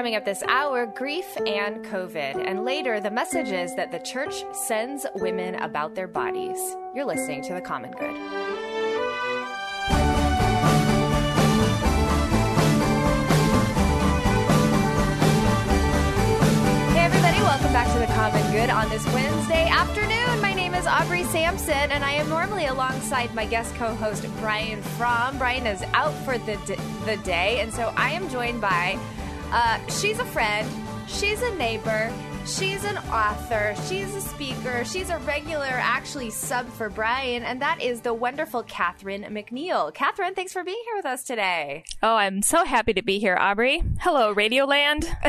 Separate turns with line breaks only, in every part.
Coming up this hour, grief and COVID. And later, the messages that the church sends women about their bodies. You're listening to The Common Good. Hey, everybody, welcome back to The Common Good on this Wednesday afternoon. My name is Aubrey Sampson, and I am normally alongside my guest co host, Brian Fromm. Brian is out for the, d- the day, and so I am joined by uh, she's a friend, she's a neighbor, she's an author, she's a speaker, she's a regular, actually, sub for Brian, and that is the wonderful Catherine McNeil. Catherine, thanks for being here with us today.
Oh, I'm so happy to be here, Aubrey. Hello, Radioland.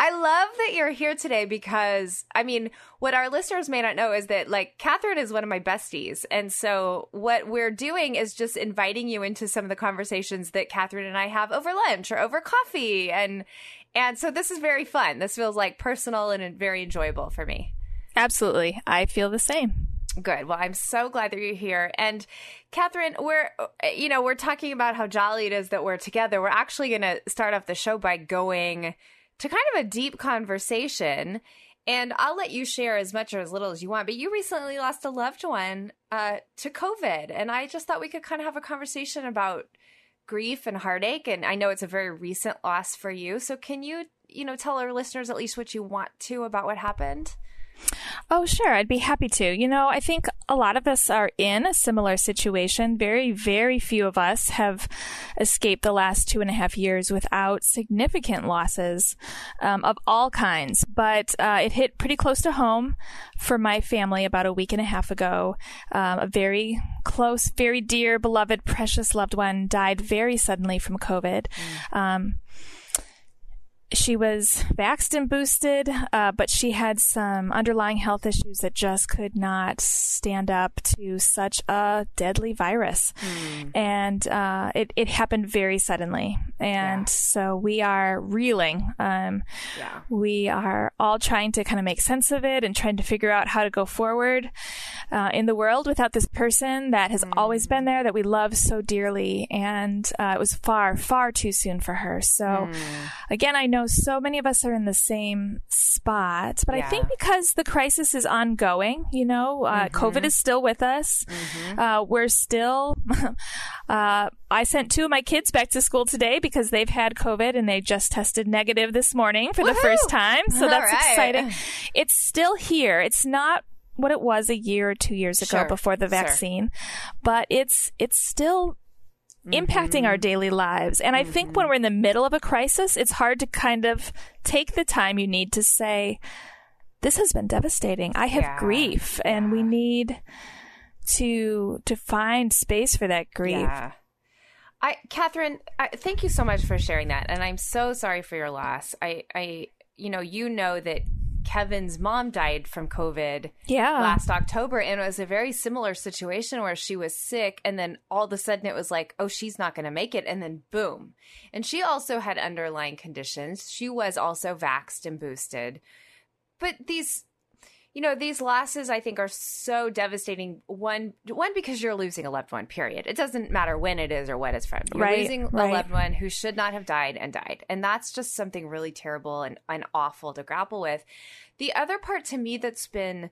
I love that you're here today because, I mean, what our listeners may not know is that, like, Catherine is one of my besties. And so, what we're doing is just inviting you into some of the conversations that Catherine and I have over lunch or over coffee. And, and so, this is very fun. This feels like personal and very enjoyable for me.
Absolutely. I feel the same.
Good. Well, I'm so glad that you're here. And Catherine, we're, you know, we're talking about how jolly it is that we're together. We're actually going to start off the show by going to kind of a deep conversation. And I'll let you share as much or as little as you want. But you recently lost a loved one uh, to COVID. And I just thought we could kind of have a conversation about grief and heartache. And I know it's a very recent loss for you. So can you, you know, tell our listeners at least what you want to about what happened?
Oh, sure. I'd be happy to. You know, I think a lot of us are in a similar situation. Very, very few of us have escaped the last two and a half years without significant losses um, of all kinds. But uh, it hit pretty close to home for my family about a week and a half ago. Um, a very close, very dear, beloved, precious loved one died very suddenly from COVID. Mm. Um, she was vaxxed and boosted, uh, but she had some underlying health issues that just could not stand up to such a deadly virus. Mm. And uh, it, it happened very suddenly. And yeah. so we are reeling. Um, yeah. We are all trying to kind of make sense of it and trying to figure out how to go forward uh, in the world without this person that has mm. always been there, that we love so dearly. And uh, it was far, far too soon for her. So, mm. again, I know know so many of us are in the same spot, but yeah. I think because the crisis is ongoing, you know, uh, mm-hmm. COVID is still with us. Mm-hmm. Uh, we're still, uh, I sent two of my kids back to school today because they've had COVID and they just tested negative this morning for Woo-hoo! the first time. So All that's right. exciting. It's still here. It's not what it was a year or two years ago sure. before the vaccine, sure. but it's it's still impacting mm-hmm. our daily lives. And I mm-hmm. think when mm-hmm. we're in the middle of a crisis, it's hard to kind of take the time you need to say, this has been devastating. I have yeah. grief and we need to to find space for that grief. Yeah.
I Catherine, I, thank you so much for sharing that. And I'm so sorry for your loss. I I you know, you know that Kevin's mom died from COVID
yeah.
last October. And it was a very similar situation where she was sick. And then all of a sudden it was like, oh, she's not going to make it. And then boom. And she also had underlying conditions. She was also vaxxed and boosted. But these you know these losses i think are so devastating one one because you're losing a loved one period it doesn't matter when it is or what it's from you're right, losing right. a loved one who should not have died and died and that's just something really terrible and, and awful to grapple with the other part to me that's been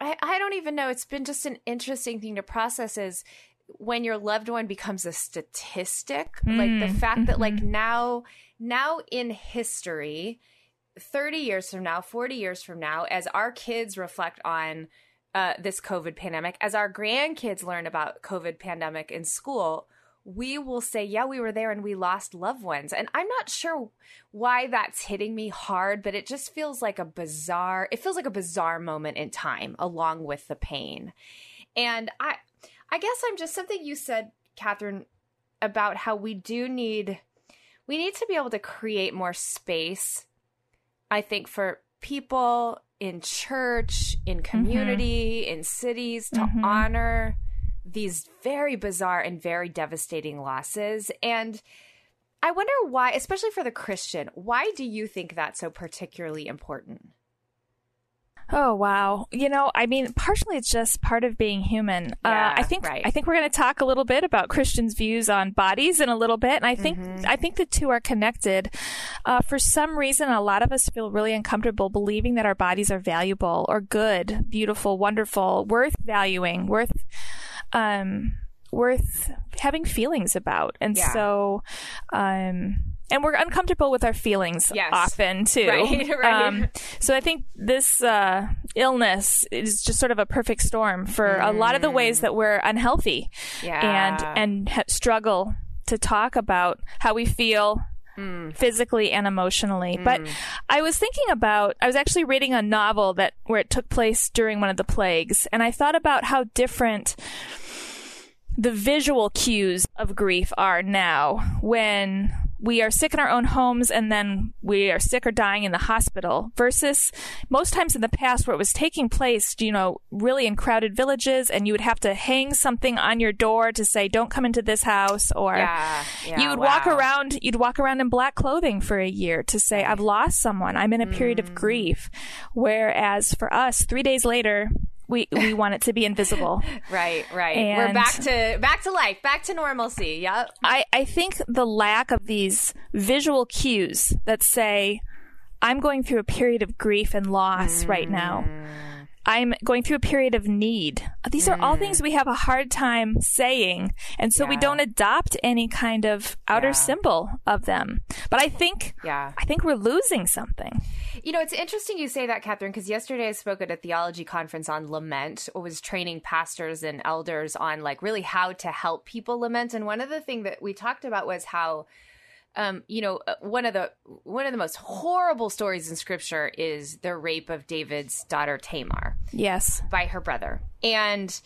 I, I don't even know it's been just an interesting thing to process is when your loved one becomes a statistic mm, like the mm, fact mm-hmm. that like mm-hmm. now now in history 30 years from now, 40 years from now, as our kids reflect on uh, this COVID pandemic, as our grandkids learn about COVID pandemic in school, we will say, yeah, we were there and we lost loved ones. And I'm not sure why that's hitting me hard, but it just feels like a bizarre, it feels like a bizarre moment in time along with the pain. And I, I guess I'm just something you said, Catherine, about how we do need we need to be able to create more space I think for people in church, in
Mm-hmm.
community, in cities to honor these very bizarre and very devastating losses. And I wonder why, especially for the Christian, why do you think that's so particularly important?
Oh wow. You know, I mean, partially it's just part of being human.
Yeah,
uh, I think
right.
I think we're going to talk a little bit about Christians' views on bodies in a little bit, and I think
Mm-hmm.
I think the two are connected. Uh, for some reason, a lot of us feel really uncomfortable believing that our bodies are valuable or good, beautiful, wonderful, worth valuing, worth um, worth having feelings about, and
Yeah.
so. Um, and we're uncomfortable with our feelings
Yes.
often too.
Right, right.
Um, so I think this uh, illness is just sort of a perfect storm for a lot of the ways that we're unhealthy
Yeah.
and and ha- struggle to talk about how we feel physically and emotionally. But I was thinking about I was actually reading a novel that where it took place during one of the plagues and I thought about how different the visual cues of grief are now when we are sick in our own homes and then we are sick or dying in the hospital versus most times in the past where it was taking place, you know, really in crowded villages and you would have to hang something on your door to say, don't come into this house or
Yeah, yeah,
you would walk around, you'd walk around in black clothing for a year to say, I've lost someone. I'm in a period
Mm.
of grief. Whereas for us, three days later, we, we want it to be invisible.
Right, right. We're back to back to life, back to normalcy. Yep.
I, I think the lack of these visual cues that say, I'm going through a period of grief and loss right now. Mm. I'm going through a period of need. These are all things mm. we have a hard time saying. And so we don't adopt any kind of outer
Yeah.
symbol of them. But I think,
Yeah.
I think we're losing something.
You know, it's interesting you say that, Catherine, because yesterday I spoke at a theology conference on lament. I was training pastors and elders on like really how to help people lament. And one of the things that we talked about was how um, you know, uh, one of the one of the most horrible stories in scripture is the rape of David's daughter Tamar
Yes.
by her brother. And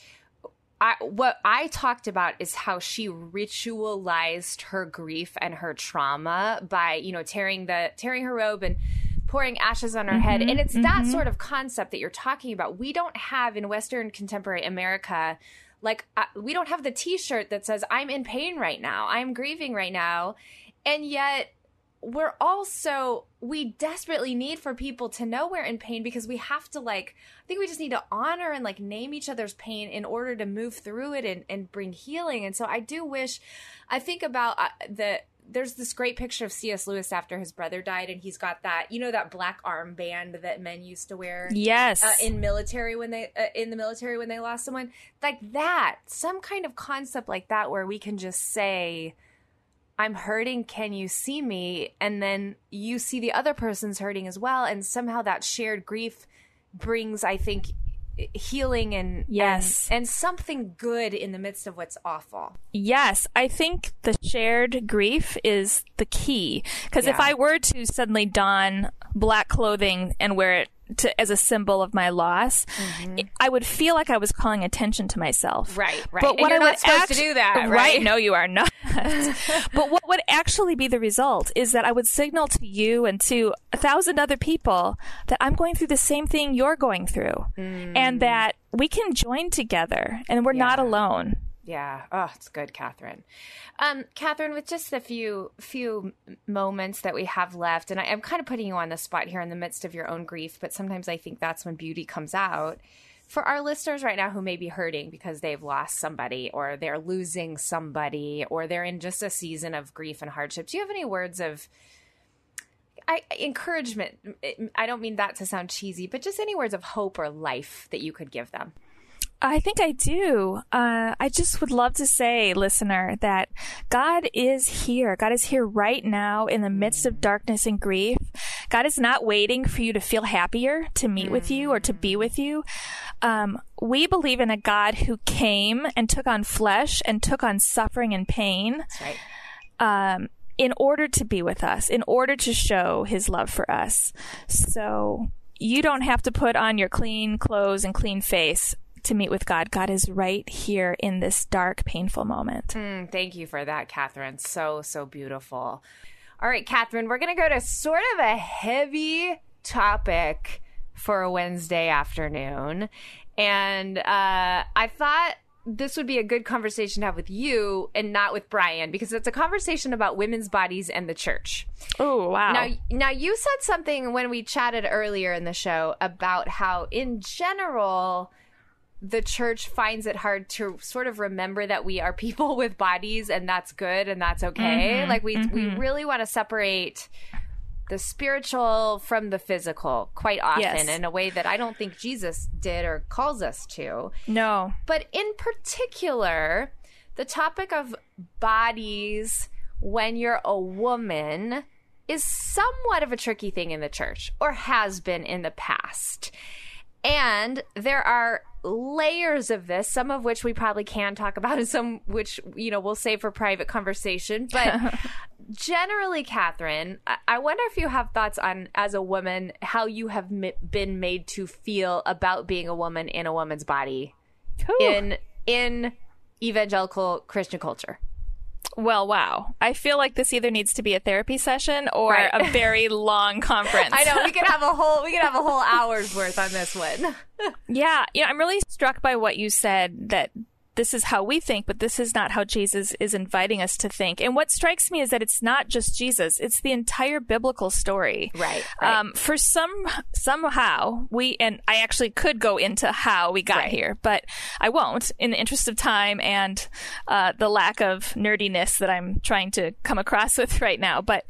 I, what I talked about is how she ritualized her grief and her trauma by, you know, tearing the tearing her robe and pouring ashes on her head. And it's that sort of concept that you're talking about. We don't have in Western contemporary America like uh, we don't have the t-shirt that says I'm in pain right now. I'm grieving right now. And yet we're also we desperately need for people to know we're in pain because we have to like i think we just need to honor and like name each other's pain in order to move through it and, and bring healing. And so i do wish i think about uh, the there's this great picture of cs lewis after his brother died and he's got that you know that black armband that men used to wear
Yes.
uh, in military when they uh, in the military when they lost someone? Like that some kind of concept like that where we can just say i'm hurting can you see me? And then you see the other person's hurting as well. And somehow that shared grief brings i think healing and
Yes.
and, and something good in the midst of what's awful.
Yes, I think the shared grief is the key. Because if I were to suddenly don black clothing and wear it to, as a symbol of my loss, it- I would feel like I was calling attention to myself.
Mm-hmm. Right, right.
But
And
what I
not
would
supposed to do that, right?
No, you are not. but what would actually be the result is that I would signal to you and to a thousand other people that I'm going through the same thing you're going through, and that we can join together and we're not
Mm.
Alone.
Yeah. Oh, it's good, Catherine. Um, Catherine, with just a few few moments that we have left, and I, I'm kind of putting you on the spot here in the midst of your own grief, but sometimes I think that's when beauty comes out. For our listeners right now who may be hurting because they've lost somebody, or they're losing somebody, or they're in just a season of grief and hardship, do you have any words of I, encouragement? I don't mean that to sound cheesy, but just any words of hope or life that you could give them.
I think I do. Uh, I just would love to say, listener, that God is here. God is here right now in the midst of darkness and grief. God is not waiting for you to feel happier to meet with you or to be with you. Um, we believe in a God who came and took on flesh and took on suffering and pain
That's right.
um, in order to be with us, in order to show his love for us. So you don't have to put on your clean clothes and clean face to meet with God. God is right here in this dark, painful moment.
Mm, thank you for that, Catherine. So, so beautiful. All right, Catherine, we're going to go to sort of a heavy topic for a Wednesday afternoon. And uh, I thought this would be a good conversation to have with you and not with Brian because it's a conversation about women's bodies and the church.
Oh, wow.
Now, now you said something when we chatted earlier in the show about how, in general, the church finds it hard to sort of remember that we are people with bodies and that's good and that's okay.
Mm-hmm,
like we we really want to separate the spiritual from the physical quite often
Yes.
in a way that I don't think Jesus did or calls us to.
no.
But in particular, the topic of bodies when you're a woman is somewhat of a tricky thing in the church or has been in the past. And there are layers of this, some of which we probably can talk about and some which, you know, we'll save for private conversation. But generally, Catherine, I-, wonder if you have thoughts on, as a woman, how you have m- been made to feel about being a woman in a woman's body in in evangelical Christian culture.
Well, wow. I feel like this either needs to be a therapy session or
Right.
a very long conference.
I know we could have a whole we could have a whole hour's worth on this one.
Yeah, yeah, I'm really struck by what you said that this is how we think, but this is not how Jesus is inviting us to think. And what strikes me is that it's not just Jesus; it's the entire biblical story.
Right, right.
Um, for some somehow we and I actually could go into how we got
Right.
here, but I won't in the interest of time and uh, the lack of nerdiness that I'm trying to come across with right now. But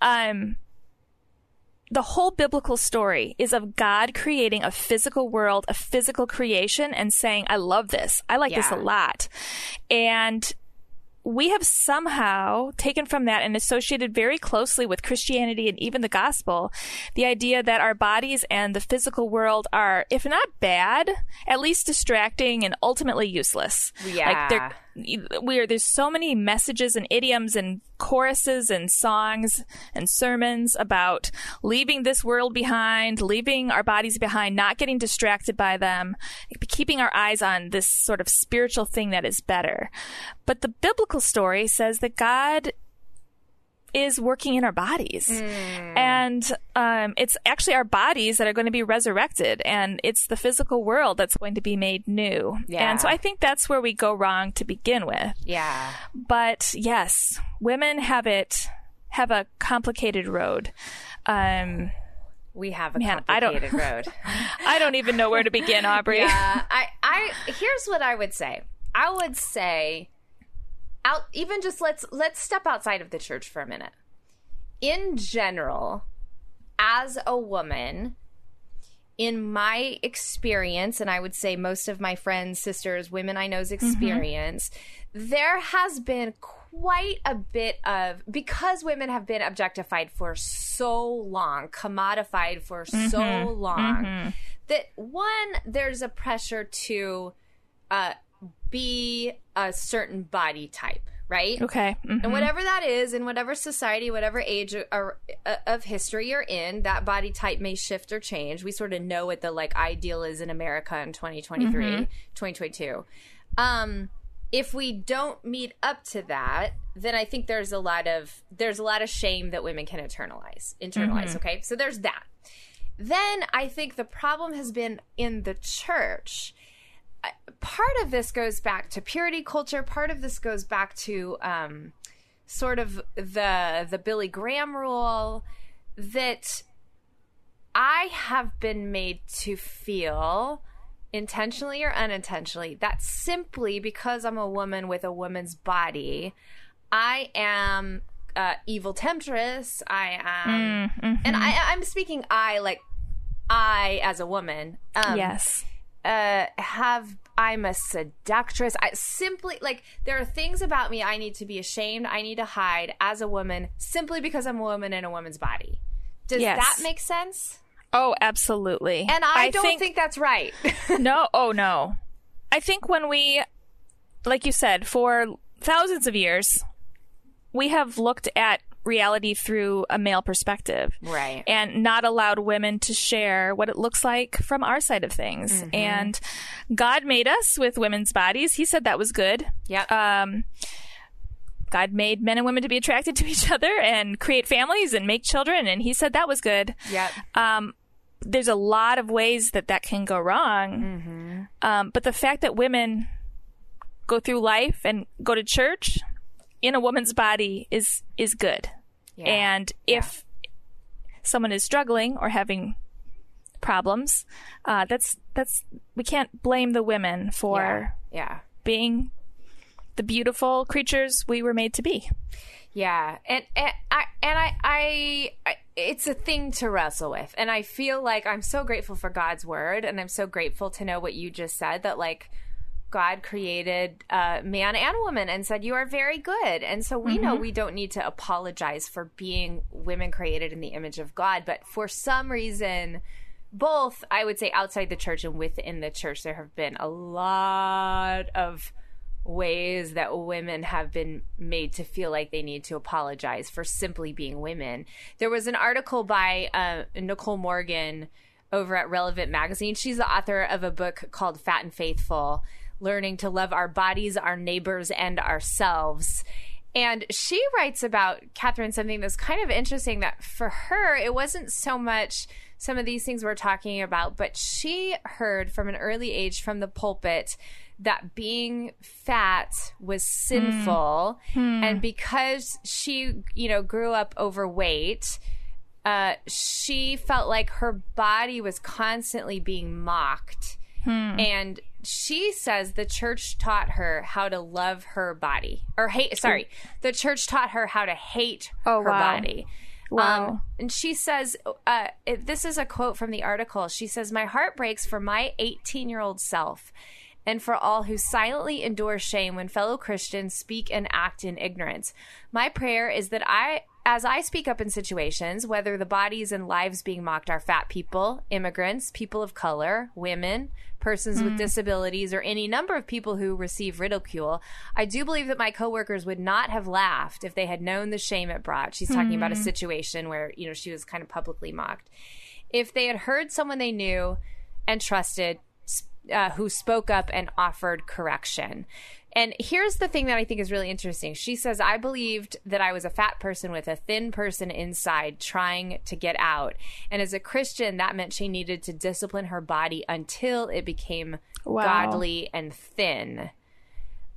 um, the whole biblical story is of God creating a physical world, a physical creation, and saying, I love this. I like this a lot. And we have somehow taken from that and associated very closely with Christianity and even the gospel the idea that our bodies and the physical world are, if not bad, at least distracting and ultimately useless.
Yeah.
Like they're we are there's so many messages and idioms and choruses and songs and sermons about leaving this world behind, leaving our bodies behind, not getting distracted by them, keeping our eyes on this sort of spiritual thing that is better. But the biblical story says that God is working in our bodies. And um, it's actually our bodies that are going to be resurrected, and it's the physical world that's going to be made new.
Yeah.
And so I think that's where we go wrong to begin with.
Yeah.
But yes, women have it have a complicated road. Um,
We have a
Man, I don't-
complicated road.
I don't even know where to begin, Aubrey.
Yeah, I, I here's what I would say. I would say, out even just let's let's step outside of the church for a minute. In general, as a woman, in my experience, and I would say most of my friends, sisters, women I know's mm-hmm. experience, there has been quite a bit of because women have been objectified for so long, commodified for so mm-hmm. long, mm-hmm. that one, there's a pressure to uh, be a certain body type, right?
Okay. mhm.
And whatever that is, in whatever society, whatever age or, uh, of history you're in, that body type may shift or change. We sort of know what the like ideal is in America in 2023, 2022. Um, if we don't meet up to that, then I think there's a lot of there's a lot of shame that women can internalize. Internalize, okay? So there's that. Then I think the problem has been in the church part of this goes back to purity culture. Part of this goes back to um, sort of the the Billy Graham rule that I have been made to feel intentionally or unintentionally that simply because I'm a woman with a woman's body, I am uh, evil temptress. I am, and I, I'm speaking I like I as a woman. Um,
yes.
Uh have I'm a seductress. I simply like there are things about me I need to be ashamed, I need to hide as a woman simply because I'm a woman in a woman's body. Does
Yes.
that make sense?
Oh, absolutely.
And I, don't think, that's right.
no, oh no. I think when we, like you said, for thousands of years, we have looked at reality through a male perspective.
Right.
And not allowed women to share what it looks like from our side of things.
Mm-hmm.
And God made us with women's bodies. He said that was good.
Yeah.
Um, God made men and women to be attracted to each other and create families and make children, and He said that was good.
Yeah.
Um, there's a lot of ways that that can go wrong,
Mm-hmm.
um, but the fact that women go through life and go to church in a woman's body is is good.
Yeah.
And if someone is struggling or having problems, uh, that's that's we can't blame the women for
yeah.
being the beautiful creatures we were made to be.
Yeah, and and I and I, I I it's a thing to wrestle with, and I feel like I'm so grateful for God's word, and I'm so grateful to know what you just said that like God created uh, man and woman and said you are very good, and so we know we don't need to apologize for being women created in the image of God, but for some reason. Both, I would say, outside the church and within the church, there have been a lot of ways that women have been made to feel like they need to apologize for simply being women. There was an article by uh, Nicole Morgan over at Relevant Magazine. She's the author of a book called Fat and Faithful Learning to Love Our Bodies, Our Neighbors, and Ourselves. And she writes about Catherine something that's kind of interesting that for her, it wasn't so much some of these things we're talking about, but she heard from an early age from the pulpit that being fat was sinful. Hmm. And hmm. because she, you know, grew up overweight, uh, she felt like her body was constantly being mocked. Hmm. And she says the church taught her how to love her body or hate, sorry, the church taught her how to hate
Oh,
her
wow.
body.
Wow.
Um, and she says, uh, it- this is a quote from the article. She says, My heart breaks for my 18 year old self and for all who silently endure shame when fellow Christians speak and act in ignorance. My prayer is that I, as I speak up in situations, whether the bodies and lives being mocked are fat people, immigrants, people of color, women, persons with hmm. disabilities, or any number of people who receive ridicule, I do believe that my coworkers would not have laughed if they had known the shame it brought. She's talking about a hmm. situation where, you know, she was kind of publicly mocked. If they had heard someone they knew and trusted uh, who spoke up and offered correction. And here's the thing that I think is really interesting. She says, I believed that I was a fat person with a thin person inside trying to get out. And as a Christian, that meant she needed to discipline her body until it became
Wow.
godly and thin.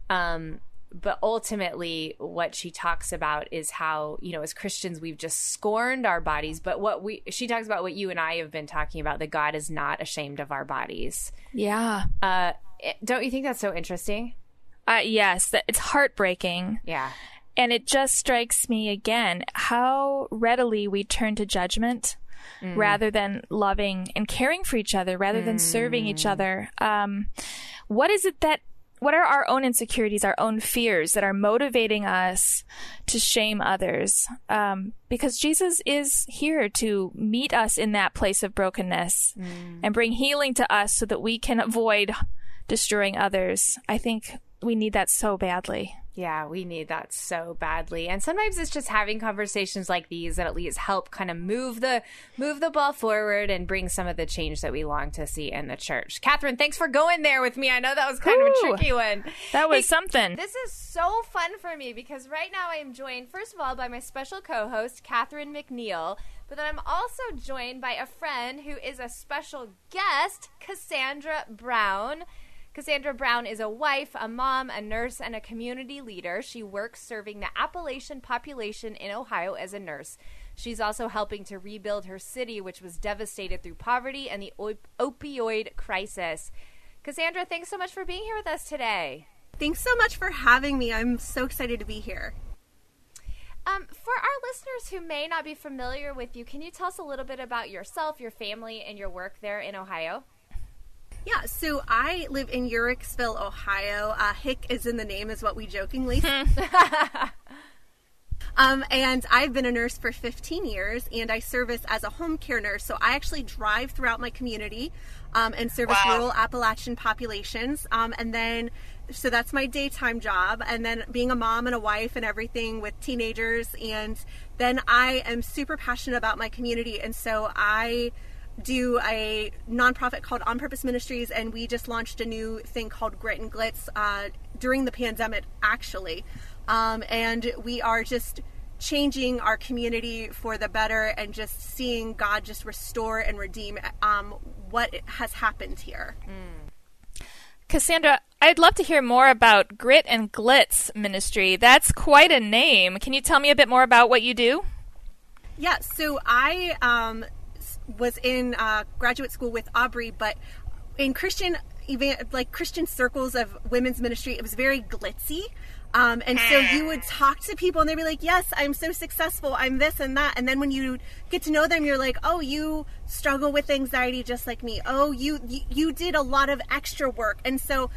Um, but ultimately, what she talks about is how, you know, as Christians, we've just scorned our bodies. But what we, she talks about what you and I have been talking about that God is not ashamed of our bodies.
Yeah.
Uh, don't you think that's so interesting?
Uh, yes, it's heartbreaking.
Yeah.
And it just strikes me again how readily we turn to judgment rather than loving and caring for each other, rather than serving each other. Um, what is it that, what are our own insecurities, our own fears that are motivating us to shame others? Um, because Jesus is here to meet us in that place of brokenness and bring healing to us so that we can avoid destroying others. I think we need that so badly.
Yeah, we need that so badly. And sometimes it's just having conversations like these that at least help kind of move the move the ball forward and bring some of the change that we long to see in the church. Catherine, thanks for going there with me. I know that was kind of a tricky one.
That was
Hey,
something.
This is so fun for me because right now I am joined, first of all, by my special co host, Catherine McNeil. But then I'm also joined by a friend who is a special guest, Cassandra Brown. Cassandra Brown is a wife, a mom, a nurse, and a community leader. She works serving the Appalachian population in Ohio as a nurse. She's also helping to rebuild her city, which was devastated through poverty and the op- opioid crisis. Cassandra, thanks so much for being here with us today.
Thanks so much for having me. I'm so excited to be here.
Um, for our listeners who may not be familiar with you, can you tell us a little bit about yourself, your family, and your work there in Ohio?
Yeah, so I live in Uhrichsville, Ohio. Uh, Hick is in the name, is what we jokingly say. Um, and I've been a nurse for 15 years, and I service as a home care nurse. So I actually drive throughout my community um, and service
Wow.
rural Appalachian populations. Um, and then, so that's my daytime job. And then being a mom and a wife and everything with teenagers. And then I am super passionate about my community. And so I do a nonprofit called On Purpose Ministries, and we just launched a new thing called Grit and Glitz uh, during the pandemic, actually. Um, and we are just changing our community for the better and just seeing God just restore and redeem um, what has happened here.
Cassandra, I'd love to hear more about Grit and Glitz Ministry. That's quite a name. Can you tell me a bit more about what you do?
Yeah, so I um, was in uh, graduate school with Aubrey, but in Christian like Christian circles of women's ministry, it was very glitzy. Um, and so you would talk to people and they'd be like, Yes, I'm so successful. I'm this and that. And then when you get to know them, you're like, Oh, you struggle with anxiety just like me. Oh, you, you, you did a lot of extra work. And so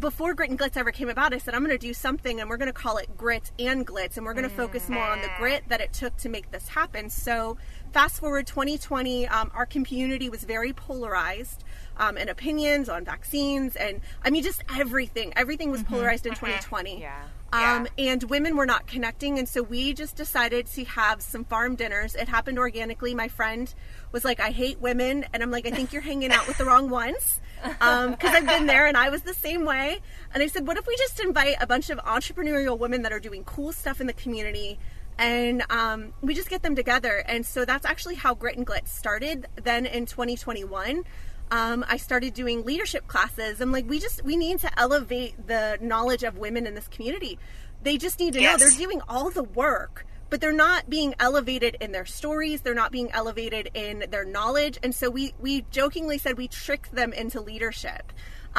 before Grit and Glitz ever came about, I said, I'm going to do something and we're going to call it Grit and Glitz. And we're going to focus more on the grit that it took to make this happen. So, fast forward 2020, um, our community was very polarized um, in opinions on vaccines. And I mean, just everything. Everything was polarized in 2020.
Yeah.
Um, and women were not connecting. And so we just decided to have some farm dinners. It happened organically. My friend was like, I hate women. And I'm like, I think you're hanging out with the wrong ones. Because I've been there and I was the same way. And I said, what if we just invite a bunch of entrepreneurial women that are doing cool stuff in the community? And um, we just get them together. And so that's actually how Grit and Glitz started then in 2021 um, I started doing leadership classes. I'm like, we just we need to elevate the knowledge of women in this community. They just need to
Yes.
know they're doing all the work, but they're not being elevated in their stories. They're not being elevated in their knowledge. And so we we jokingly said we tricked them into leadership.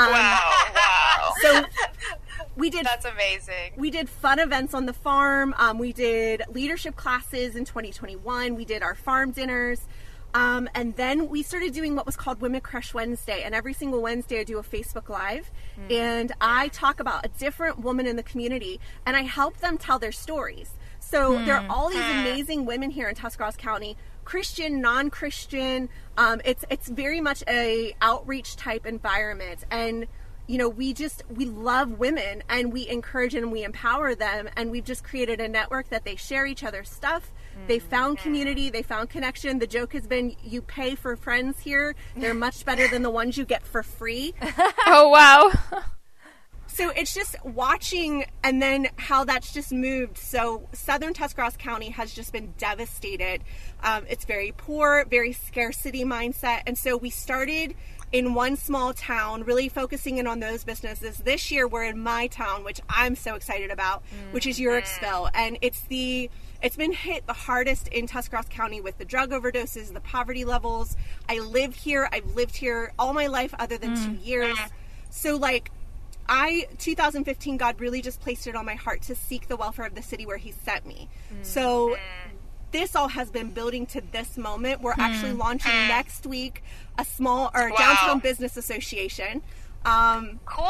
Um,
Wow, wow.
So we did
That's amazing.
we did fun events on the farm. Um, we did leadership classes in 2021. We did our farm dinners. Um, and then we started doing what was called Women Crush Wednesday. And every single Wednesday, I do a Facebook Live. And I talk about a different woman in the community and I help them tell their stories. So there are all these amazing women here in Tuscarawas County, Christian, non-Christian. Um, it's it's very much a outreach type environment, and you know we just we love women and we encourage and we empower them, and we've just created a network that they share each other's stuff. They found community, they found connection. The joke has been you pay for friends here; they're much better than the ones you get for free.
Oh, wow.
So it's just watching and then how that's just moved. So southern Tuscarawas County has just been devastated. Um, it's very poor, very scarcity mindset. And so we started in one small town, really focusing in on those businesses. This year we're in my town, which I'm so excited about, which is Uhrichsville. And it's the it's been hit the hardest in Tuscarawas County with the drug overdoses, the poverty levels. I live here. I've lived here all my life other than two years. So like I 2015 God really just placed it on my heart to seek the welfare of the city where he sent me. So this all has been building to this moment. We're actually launching next week a small or
Wow.
downtown business association. Um,
Cool.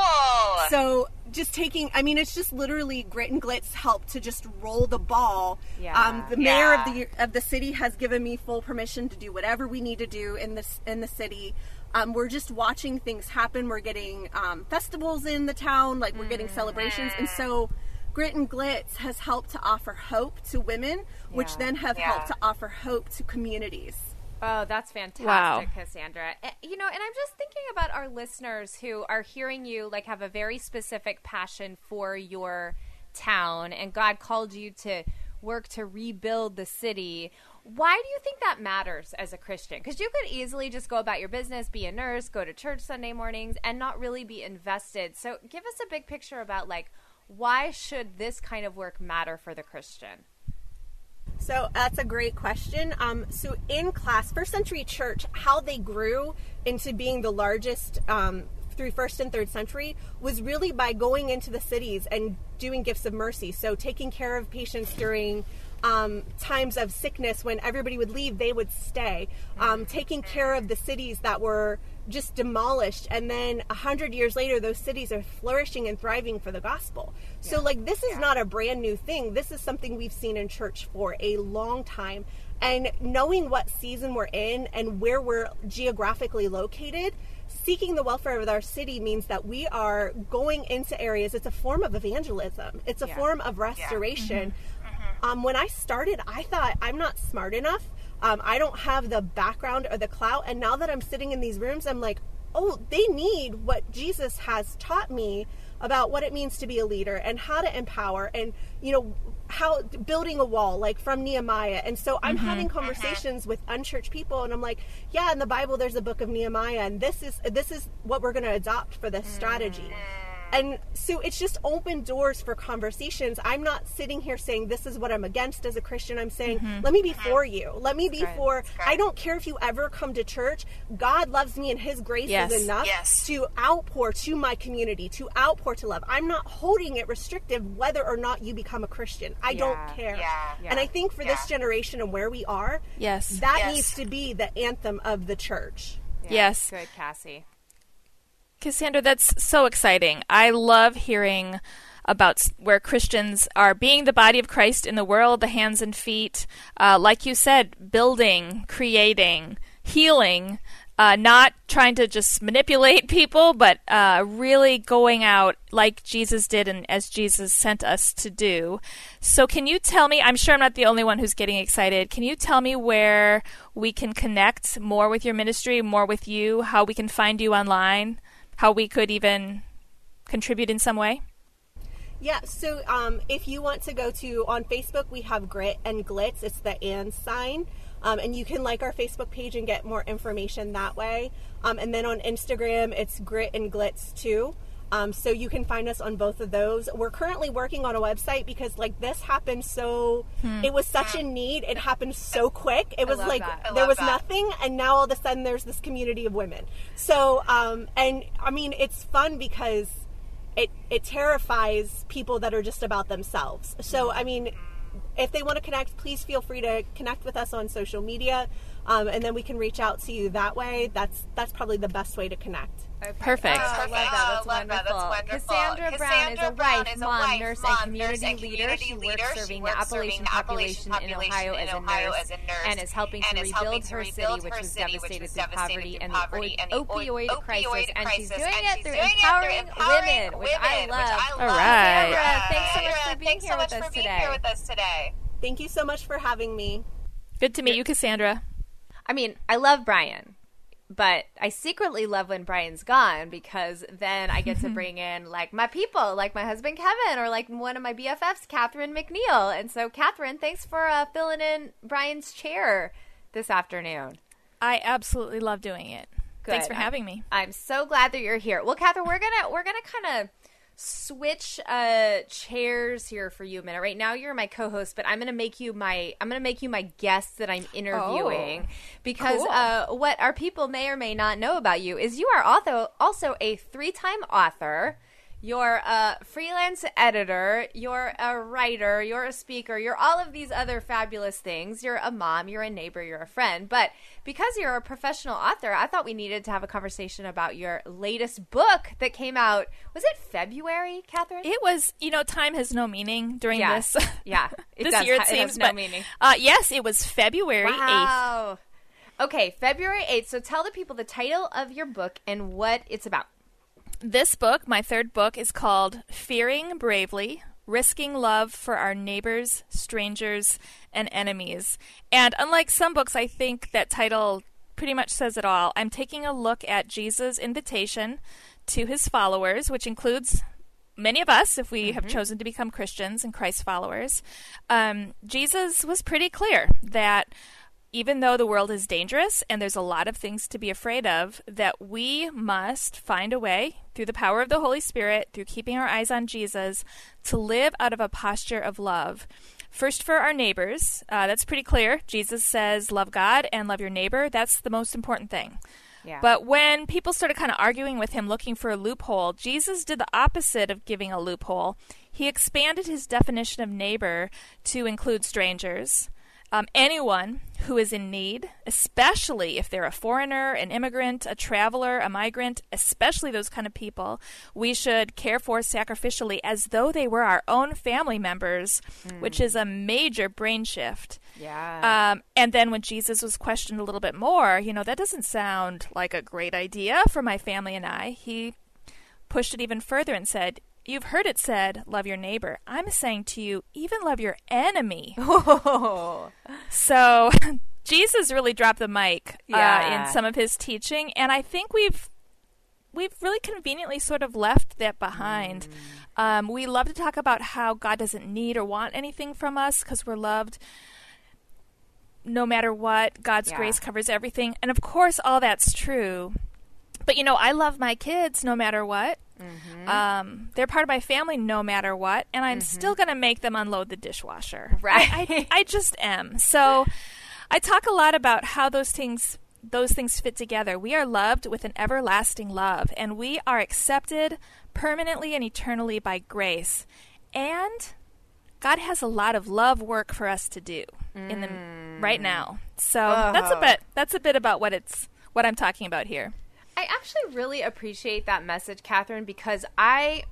so just taking, I mean, it's just literally grit and glitz help to just roll the ball.
Yeah.
Um, the mayor of the of the city has given me full permission to do whatever we need to do in this in the city. Um, we're just watching things happen. We're getting um, festivals in the town, like we're getting celebrations, and so grit and glitz has helped to offer hope to women, which then have
Yeah.
helped to offer hope to communities.
Oh, that's fantastic,
Wow.
Cassandra. Eh, You know, and I'm just thinking about our listeners who are hearing you like have a very specific passion for your town and God called you to work to rebuild the city. Why do you think that matters as a Christian? Because you could easily just go about your business, be a nurse, go to church Sunday mornings, and not really be invested. So give us a big picture about like why should this kind of work matter for the Christian?
So that's a great question. Um, so in class, First Century Church, how they grew into being the largest um, through first and third century was really by going into the cities and doing gifts of mercy. So taking care of patients during um, times of sickness when everybody would leave, they would stay, um, taking care of the cities that were just demolished. And then a hundred years later, those cities are flourishing and thriving for the gospel. So, like, this is not a brand new thing. This is something we've seen in church for a long time. And knowing what season we're in and where we're geographically located, seeking the welfare of our city means that we are going into areas. It's a form of evangelism, it's a
Yeah.
form of restoration. Um, when I started, I thought I'm not smart enough. Um, I don't have the background or the clout. And now that I'm sitting in these rooms, I'm like, oh, they need what Jesus has taught me about what it means to be a leader and how to empower and, you know, how building a wall, like from Nehemiah. And so I'm having conversations with unchurched people, and I'm like, yeah, in the Bible, there's a book of Nehemiah, and this is this is what we're going to adopt for this strategy. And so it's just open doors for conversations. I'm not sitting here saying this is what I'm against as a Christian. I'm saying, mm-hmm. let me be for mm-hmm. you. Let me be
good.
for, I don't care if you ever come to church. God loves me and His grace
Yes.
is enough
Yes.
to outpour to my community, to outpour to love. I'm not holding it restrictive whether or not you become a Christian. I
Yeah.
don't care.
Yeah.
And I think for this generation and where we are,
Yes.
that
Yes.
needs to be the anthem of the church.
Yeah,
Yes.
Good, Cassie.
Cassandra, that's so exciting. I love hearing about where Christians are being the body of Christ in the world, the hands and feet. Uh, like you said, building, creating, healing, uh, not trying to just manipulate people, but uh, really going out like Jesus did and as Jesus sent us to do. So, can you tell me? I'm sure I'm not the only one who's getting excited. Can you tell me where we can connect more with your ministry, more with you, how we can find you online? How we could even contribute in some way?
Yeah, so um, if you want to go to on Facebook, we have Grit and Glitz. It's the and sign. Um, and you can like our Facebook page and get more information that way. Um, and then on Instagram, it's Grit and Glitz too. Um, so you can find us on both of those. We're currently working on a website because like this happened so it was such a need. It happened so quick. It was like there was
that.
nothing and now all of a sudden there's this community of women. So um, and I mean it's fun because it it terrifies people that are just about themselves. So I mean, if they want to connect, please feel free to connect with us on social media, um, and then we can reach out to you that way. That's that's probably the best way to connect.
Okay.
Perfect.
Oh, I love that.
Oh,
That's,
love that.
wonderful.
That's wonderful.
Cassandra, Brown is
Cassandra
a
Brown
wife,
is a
mom,
wife,
nurse,
mom,
and community
nurse, and
leader.
community
She works.
She
serving the Appalachian
the
population, in Ohio,
population
as, a
Ohio
nurse,
as a nurse,
and is helping
and
to
is helping
rebuild her city,
rebuild
which
her
was
city, which
devastated
was
through poverty and
poverty
the
and the
opioid
opioid
crisis, and she's doing
and
it
she's
through
doing
empowering
empowering
women, which I
women, which
love.
I love.
right.
Cassandra, thanks so much for
Cassandra,
being
thanks
here
so much
us
for being here with us today.
Thank you so much for having me.
Good to meet you, Cassandra.
I mean, I love Brian, but I secretly love when Brian's gone because then I get to bring in like my people, like my husband Kevin, or like one of my BFFs, Catherine McNeil. And so, Catherine, thanks for uh, filling in Brian's chair this afternoon.
I absolutely love doing it. Thanks
Good.
for having me.
I'm so glad that you're here. Well, Catherine, we're gonna we're gonna kind of switch uh chairs here for you a minute. Right now you're my co-host, but I'm gonna make you my I'm gonna make you my guest that I'm interviewing because
cool.
uh what our people may or may not know about you is you are also also a three-time author. You're a freelance editor, you're a writer, you're a speaker, you're all of these other fabulous things. You're a mom, you're a neighbor, you're a friend. But because you're a professional author, I thought we needed to have a conversation about your latest book that came out. Was it February, Catherine?
It was, you know, time has no meaning during
Yeah.
this.
Yeah,
this
does
year it
it has
seems,
no
but
meaning.
Uh, yes, it was February eighth.
wow. Okay, February 8th. So tell the people the title of your book and what it's about.
This book, my third book, is called Fearing Bravely Risking Love for Our Neighbors, Strangers, and Enemies. And unlike some books, I think that title pretty much says it all. I'm taking a look at Jesus' invitation to his followers, which includes many of us, if we have chosen to become Christians and Christ followers. Um, Jesus was pretty clear that even though the world is dangerous and there's a lot of things to be afraid of, that we must find a way through the power of the Holy Spirit, through keeping our eyes on Jesus, to live out of a posture of love. First, for our neighbors, uh, that's pretty clear. Jesus says, Love God and love your neighbor. That's the most important thing.
Yeah.
But when people started kind of arguing with him, looking for a loophole, Jesus did the opposite of giving a loophole. He he expanded his definition of neighbor to include strangers, um, anyone who is in need, especially if they're a foreigner, an immigrant, a traveler, a migrant, especially those kind of people, we should care for sacrificially as though they were our own family members, which is a major brain shift.
Yeah.
Um, and then when Jesus was questioned a little bit more, you know, that doesn't sound like a great idea for my family and I. He pushed it even further and said, You've heard it said, love your neighbor. I'm saying to you, even love your enemy. So Jesus really dropped the mic uh, in some of his teaching, and I think we've we've really conveniently sort of left that behind. Um, we love to talk about how God doesn't need or want anything from us because we're loved no matter what. God's
Yeah.
grace covers everything, and of course, all that's true. But you know, I love my kids no matter what. Mm-hmm. Um, they're part of my family no matter what, and I'm mm-hmm. still going to make them unload the dishwasher.
Right.
I, I, I just am. So I talk a lot about how those things those things fit together. We are loved with an everlasting love, and we are accepted permanently and eternally by grace. And God has a lot of love work for us to do in the right mm. now. So that's a bit that's a bit about what it's what I'm talking about here.
I actually really appreciate that message, Catherine, because I,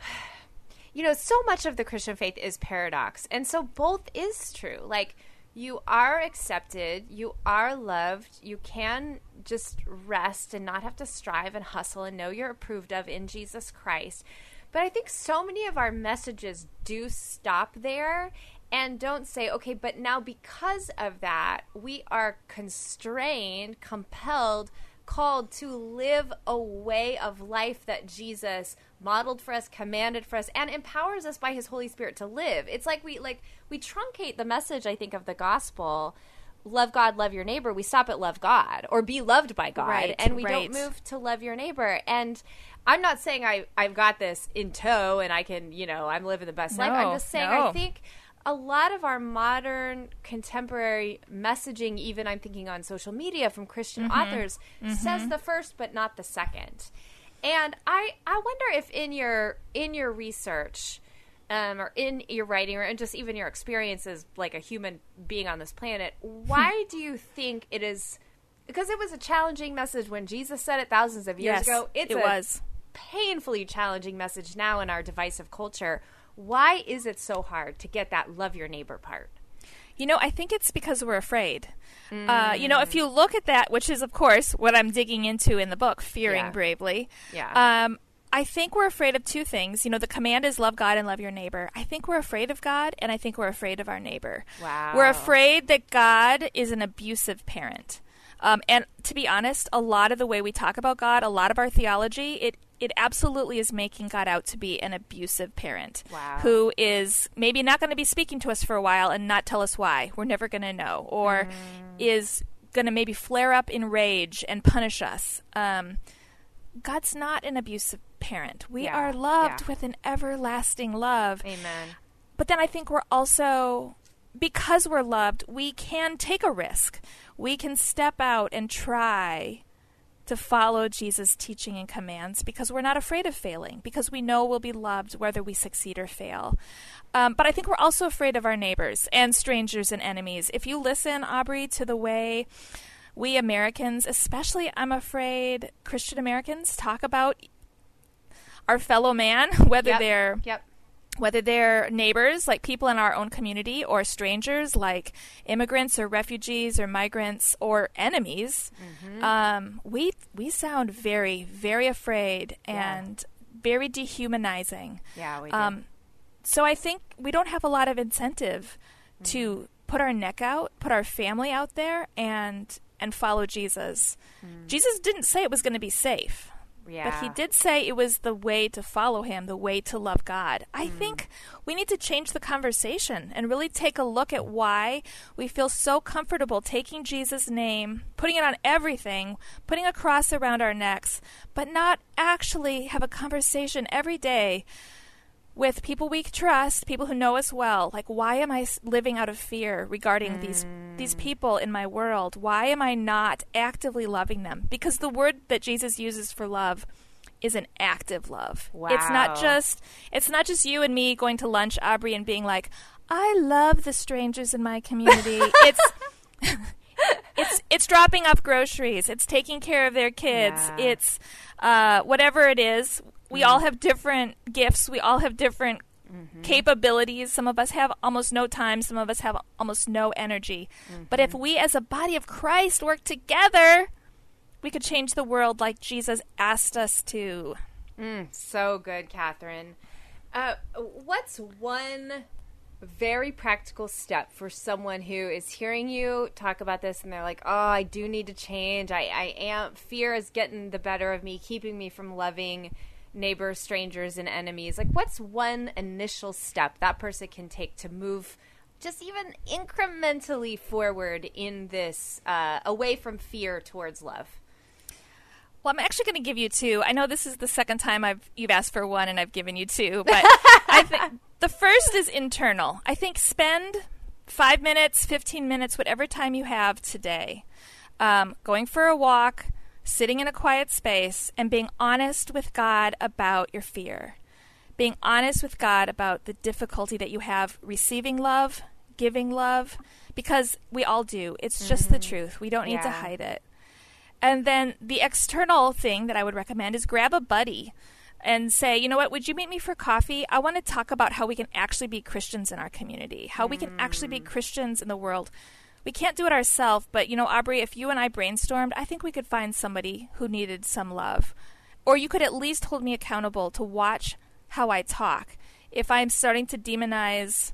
you know, so much of the Christian faith is paradox. And so both is true. Like, you are accepted, you are loved, you can just rest and not have to strive and hustle and know you're approved of in Jesus Christ. But I think so many of our messages do stop there and don't say, okay, but now because of that, we are constrained, compelled, called to live a way of life that Jesus modeled for us, commanded for us, and empowers us by his Holy Spirit to live. It's like we like we truncate the message, I think, of the gospel. Love God, love your neighbor. We stop at love God or be loved by God,
Right,
and we
right.
don't move to love your neighbor. And I'm not saying I I've got this in tow and I can you know I'm living the best life. I'm just saying I think a lot of our modern contemporary messaging, even I'm thinking on social media from Christian
Mm-hmm.
authors, says the first but not the second. And I I wonder if in your in your research um, or in your writing or in just even your experiences like a human being on this planet, why do you think it is because it was a challenging message when Jesus said it thousands of years
Yes,
ago. It's
it
a
was.
painfully challenging message now in our divisive culture. Why is it so hard to get that love your neighbor part?
You know, I think it's because we're afraid. Uh, you know, if you look at that, which is, of course, what I'm digging into in the book, Fearing
Yeah.
Bravely.
Yeah.
Um, I think we're afraid of two things. You know, the command is love God and love your neighbor. I think we're afraid of God, and I think we're afraid of our neighbor.
Wow.
We're afraid that God is an abusive parent. Um, and to be honest, a lot of the way we talk about God, a lot of our theology, it it absolutely is making God out to be an abusive parent
Wow.
who is maybe not going to be speaking to us for a while and not tell us why. We're never going to know, or
Mm.
is going to maybe flare up in rage and punish us. Um, God's not an abusive parent. We
Yeah,
are loved
yeah.
with an everlasting love.
Amen.
But then I think we're also, because we're loved, we can take a risk. We can step out and try to follow Jesus' teaching and commands because we're not afraid of failing, because we know we'll be loved whether we succeed or fail. Um, but I think we're also afraid of our neighbors and strangers and enemies. If you listen, Aubrey, to the way we Americans, especially I'm afraid Christian Americans, talk about our fellow man, whether
Yep.
they're
Yep.
Whether they're neighbors, like people in our own community, or strangers, like immigrants or refugees or migrants, or enemies,
Mm-hmm.
um, we we sound very, very afraid and very dehumanizing.
Yeah, we do.
Um, so I think we don't have a lot of incentive
Mm-hmm.
to put our neck out, put our family out there, and and follow Jesus. Jesus didn't say it was going to be safe.
Mm. yeah.
But he did say it was the way to follow him, the way to love God. I
Hmm.
think we need to change the conversation and really take a look at why we feel so comfortable taking Jesus' name, putting it on everything, putting a cross around our necks, but not actually have a conversation every day with people we trust, people who know us well. Like, why am I living out of fear regarding these these people in my world? Why am I not actively loving them? Because the word that Jesus uses for love is an active love. Wow. It's not just it's not just you and me going to lunch, Aubrey, and being like, I love the strangers in my community. it's it's it's dropping off groceries. It's taking care of their kids.
Yeah.
It's uh, whatever it is. We mm-hmm. all have different gifts. We all have different mm-hmm. capabilities. Some of us have almost no time. Some of us have almost no energy. But if mm-hmm. we, as a body of Christ, work together, we could change the world like Jesus asked us to.
Mm, so good, Catherine. Uh, what's one very practical step for someone who is hearing you talk about this and they're like, "Oh, I do need to change. I, I am fear is getting the better of me, keeping me from loving neighbors, strangers, and enemies." Like, what's one initial step that person can take to move? Just even incrementally forward in this, uh, away from fear towards love.
Well, I'm actually going to give you two. I know this is the second time I've you've asked for one and I've given you two, but I think the first is internal. I think spend five minutes, fifteen minutes, whatever time you have today, um, going for a walk, sitting in a quiet space, and being honest with God about your fear. Being honest with God about the difficulty that you have receiving love, giving love, because we all do. It's just the mm-hmm. truth. We don't need to hide it. And then the external thing that I would recommend is grab a buddy and say, you know what, would you meet me for coffee? I want to talk about how we can actually be Christians in our community, how we can actually be mm. Christians in the world. We can't do it ourselves, but you know, Aubrey, if you and I brainstormed, I think we could find somebody who needed some love. Or you could at least hold me accountable to watch how I talk. If I'm starting to demonize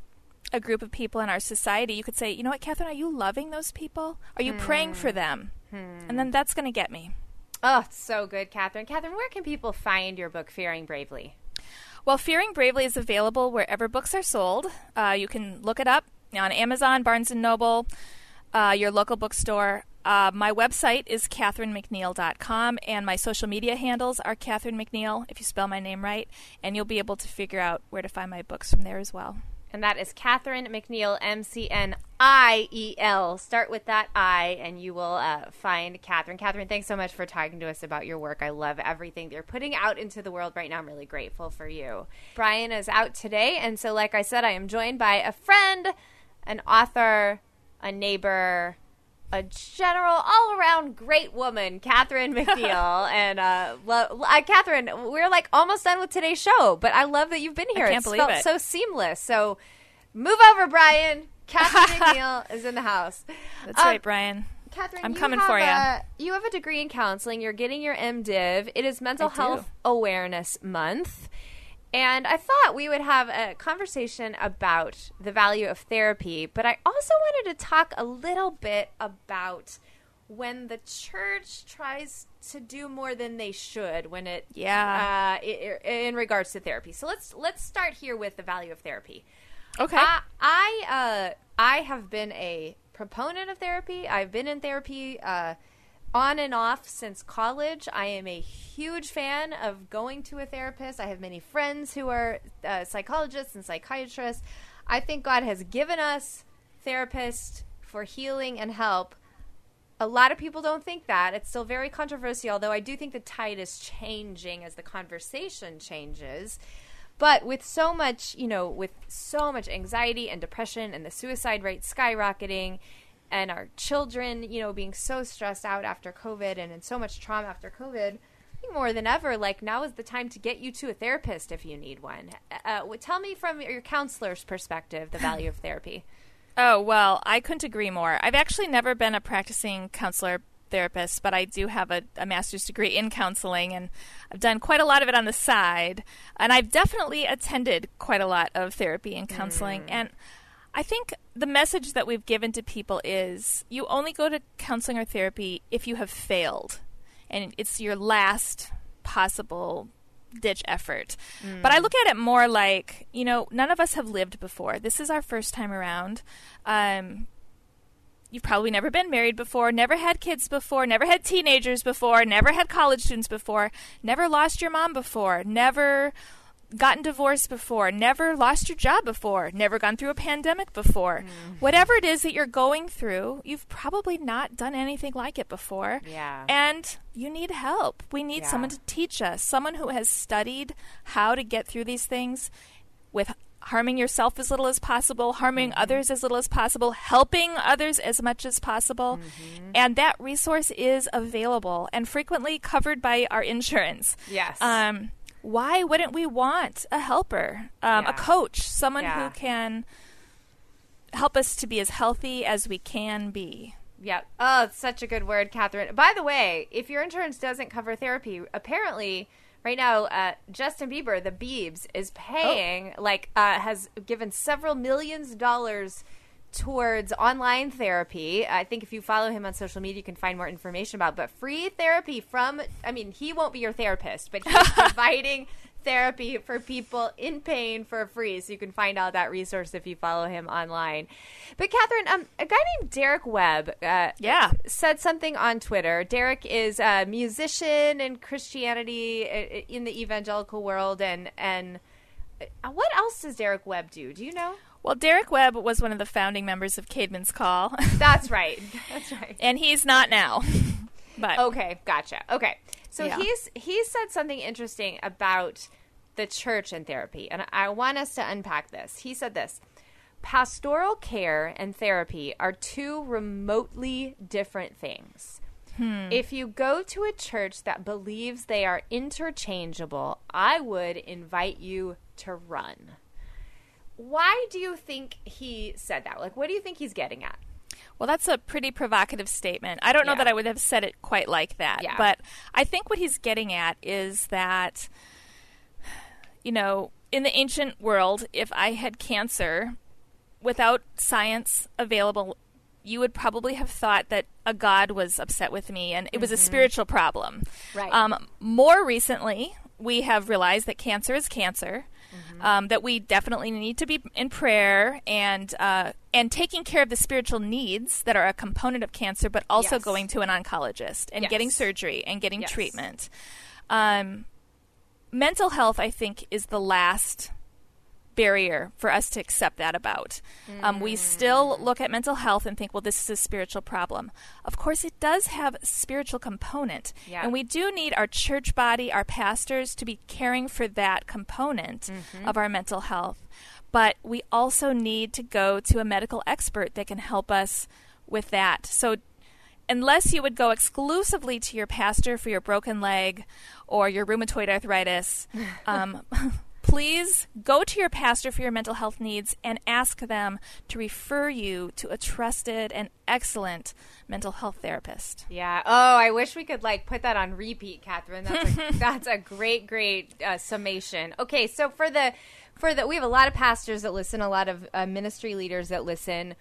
a group of people in our society, you could say, you know what, Catherine, are you loving those people? Are you praying for them? And then that's going to get me.
Oh, it's so good, Catherine. Catherine, where can people find your book, Fearing Bravely?
Well, Fearing Bravely is available wherever books are sold. Uh, you can look it up on Amazon, Barnes and Noble, uh, your local bookstore. Uh, my website is catherinemcniel.com, and my social media handles are Catherine McNiel, if you spell my name right, and you'll be able to figure out where to find my books from there as well.
And that is Catherine McNiel, M C N I E L. Start with that I, and you will uh, find Catherine. Catherine, thanks so much for talking to us about your work. I love everything that you're putting out into the world right now. I'm really grateful for you. Brian is out today, and so, like I said, I am joined by a friend, an author, a neighbor, a general, all around great woman, Catherine McNiel. and uh, lo- uh, Catherine, we're like almost done with today's show, but I love that you've been here.
can't
it's
believe
felt
it.
so seamless. So move over, Brian. Catherine McNiel is in the house.
That's
Um,
right, Brian.
Catherine,
I'm coming for you.
a- You have a degree in counseling. You're getting your MDiv. It is Mental
I do.
Health Awareness Month. And I thought we would have a conversation about the value of therapy, but I also wanted to talk a little bit about when the church tries to do more than they should when it
Yeah.
uh, in regards to therapy. So let's let's start here with the value of therapy.
Okay.
I I, uh, I have been a proponent of therapy. I've been in therapy uh, on and off since college. I am a huge fan of going to a therapist. I have many friends who are uh, psychologists and psychiatrists. I think God has given us therapists for healing and help. A lot of people don't think that. It's still very controversial, although I do think the tide is changing as the conversation changes. But with so much, you know, with so much anxiety and depression and the suicide rate skyrocketing and our children, you know, being so stressed out after COVID and in so much trauma after COVID, more than ever, like now is the time to get you to a therapist if you need one. Uh, tell me from your counselor's perspective the value of therapy.
Oh, well, I couldn't agree more. I've actually never been a practicing counselor therapist, but I do have a, a master's degree in counseling, and I've done quite a lot of it on the side. And I've definitely attended quite a lot of therapy and counseling. And I think the message that we've given to people is you only go to counseling or therapy if you have failed, and it's your last possible ditch effort. But I look at it more like, you know, none of us have lived before. This is our first time around. Um, you've probably never been married before, never had kids before, never had teenagers before, never had college students before, never lost your mom before, never gotten divorced before, never lost your job before, never gone through a pandemic before. Whatever it is that you're going through, you've probably not done anything like it before.
Yeah.
And you need help. We need
Yeah.
someone to teach us, someone who has studied how to get through these things with harming yourself as little as possible, harming
Mm-hmm.
others as little as possible, helping others as much as possible.
Mm-hmm.
And that resource is available and frequently covered by our insurance.
Yes.
Um, why wouldn't we want a helper, um,
Yeah.
a coach, someone
Yeah.
who can help us to be as healthy as we can be?
Yep. Oh, it's such a good word, Catherine. By the way, if your insurance doesn't cover therapy, apparently right now uh, Justin Bieber, the Biebs, is paying like uh, has given several millions of dollars towards online therapy. I think if you follow him on social media, you can find more information about. But free therapy from, I mean, he won't be your therapist, but he's providing therapy for people in pain for free. So you can find out that resource if you follow him online. But Catherine, um, a guy named Derek Webb, uh,
Yeah.
said something on Twitter. Derek is a musician in Christianity uh, in the evangelical world, and and uh, what else does Derek Webb do? Do you know?
Well, Derek Webb was one of the founding members of Caedmon's Call,
That's right. That's right.
and he's not now. but
Okay, gotcha. Okay, so
Yeah.
he's he said something interesting about the church and therapy, and I want us to unpack this. He said this: pastoral care and therapy are two remotely different things. Hmm. If you go to a church that believes they are interchangeable, I would invite you to run. Why do you think he said that? Like, what do you think he's getting at?
Well, that's a pretty provocative statement. I don't know
Yeah.
that I would have said it quite like that.
Yeah.
But I think what he's getting at is that, you know, in the ancient world, if I had cancer without science available, you would probably have thought that a god was upset with me and it was a spiritual problem.
Right.
Um, more recently, we have realized that cancer is cancer. Um, that we definitely need to be in prayer and uh, and taking care of the spiritual needs that are a component of cancer, but also
Yes.
going to an oncologist and getting surgery and getting
Yes.
treatment. Um, mental health, I think, is the last barrier for us to accept that about. Um, we still
Mm.
look at mental health and think, well, this is a spiritual problem. Of course, it does have a spiritual component.
Yeah.
And we do need our church body, our pastors, to be caring for that component
Mm-hmm.
of our mental health. But we also need to go to a medical expert that can help us with that. So unless you would go exclusively to your pastor for your broken leg or your rheumatoid arthritis, um, please go to your pastor for your mental health needs and ask them to refer you to a trusted and excellent mental health therapist.
Yeah. Oh, I wish we could like put that on repeat, Catherine. That's a, that's a great, great uh, summation. Okay, so for the for the we have a lot of pastors that listen, a lot of uh, ministry leaders that listen.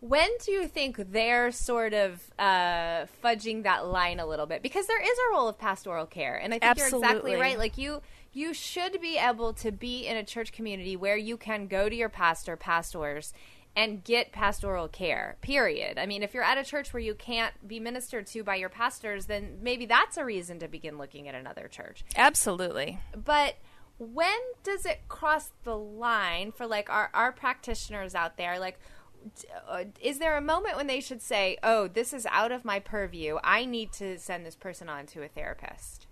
When do you think they're sort of uh, fudging that line a little bit? Because there is a role of pastoral care, and I think you're exactly right. Like you, you should be able to be in a church community where you can go to your pastor, pastors, and get pastoral care. Period. I mean, if you're at a church where you can't be ministered to by your pastors, then maybe that's a reason to begin looking at another church
Absolutely.
but when does it cross the line for like our, our practitioners out there like uh, is there a moment when they should say oh this is out of my purview i need to send this person on to a therapist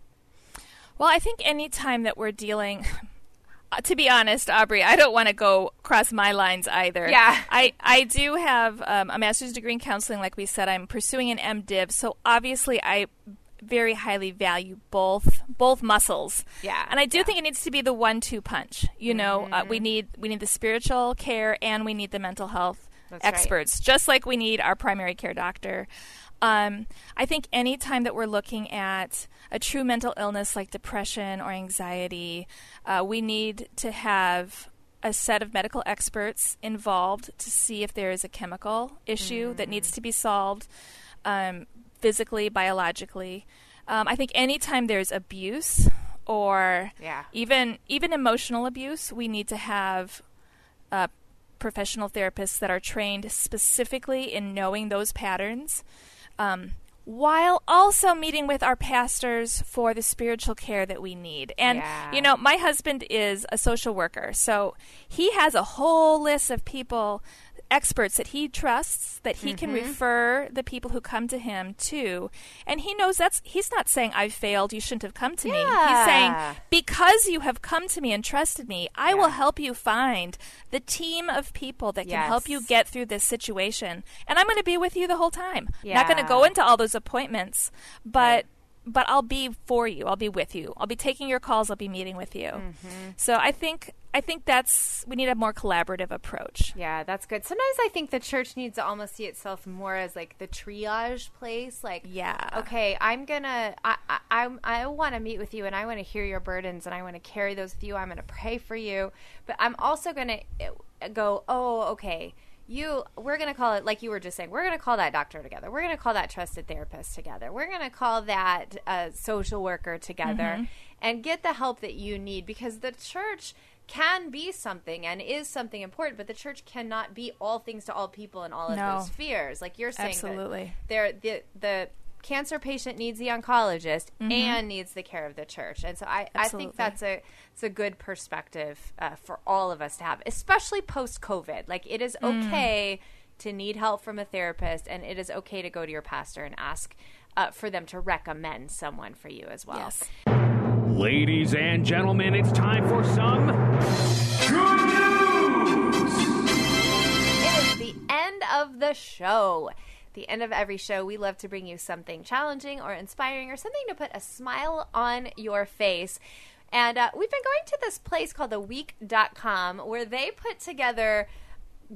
Well, I think any time that we're dealing, to be honest, Aubrey, I don't want to go cross my lines either.
Yeah.
I, I do have um, a master's degree in counseling, like we said. I'm pursuing an MDiv, so obviously I very highly value both both muscles.
Yeah,
And I do
yeah.
think it needs to be the one-two punch. You know, uh, we need we need the spiritual care and we need the mental health
That's right.
experts, just like we need our primary care doctor. Um, I think any time that we're looking at a true mental illness like depression or anxiety, uh, we need to have a set of medical experts involved to see if there is a chemical issue that needs to be solved um, physically, biologically. Um, I think anytime there's abuse or
Yeah.
even even emotional abuse, we need to have uh, professional therapists that are trained specifically in knowing those patterns. Um, while also meeting with our pastors for the spiritual care that we need. And,
Yeah.
you know, my husband is a social worker, so he has a whole list of people, experts that he trusts, that he can mm-hmm. refer the people who come to him to. And he knows that's, he's not saying, I've failed, you shouldn't have come to me. He's saying, because you have come to me and trusted me, I will help you find the team of people that can help you get through this situation. And I'm going to be with you the whole time. Not going to go into all those appointments, but but I'll be for you. I'll be with you. I'll be taking your calls. I'll be meeting with you.
Mm-hmm.
So I think I think that's we need a more collaborative approach.
Yeah, that's good. Sometimes I think the church needs to almost see itself more as like the triage place. Like,
Yeah.
okay, I'm gonna, I, I, I'm- I want to meet with you, and I want to hear your burdens, and I want to carry those with you. I'm gonna pray for you, but I'm also gonna uh, go, oh, okay. You, we're gonna call it like you were just saying. We're gonna call that doctor together. We're gonna call that trusted therapist together. We're gonna call that uh, social worker together, and get the help that you need because the church can be something and is something important, but the church cannot be all things to all people in all of
No.
those spheres. Like you're saying,
Absolutely.
there the the cancer patient needs the oncologist
Mm-hmm.
and needs the care of the church, and so I, I think that's a it's a good perspective uh, for all of us to have, especially post COVID. Like it is
Mm.
okay to need help from a therapist, and it is okay to go to your pastor and ask. Uh, for them to recommend someone for you as well.
Yes.
Ladies and gentlemen, it's time for some good news.
It is the end of the show. The end of every show, we love to bring you something challenging or inspiring or something to put a smile on your face. And uh, we've been going to this place called theweek.com where they put together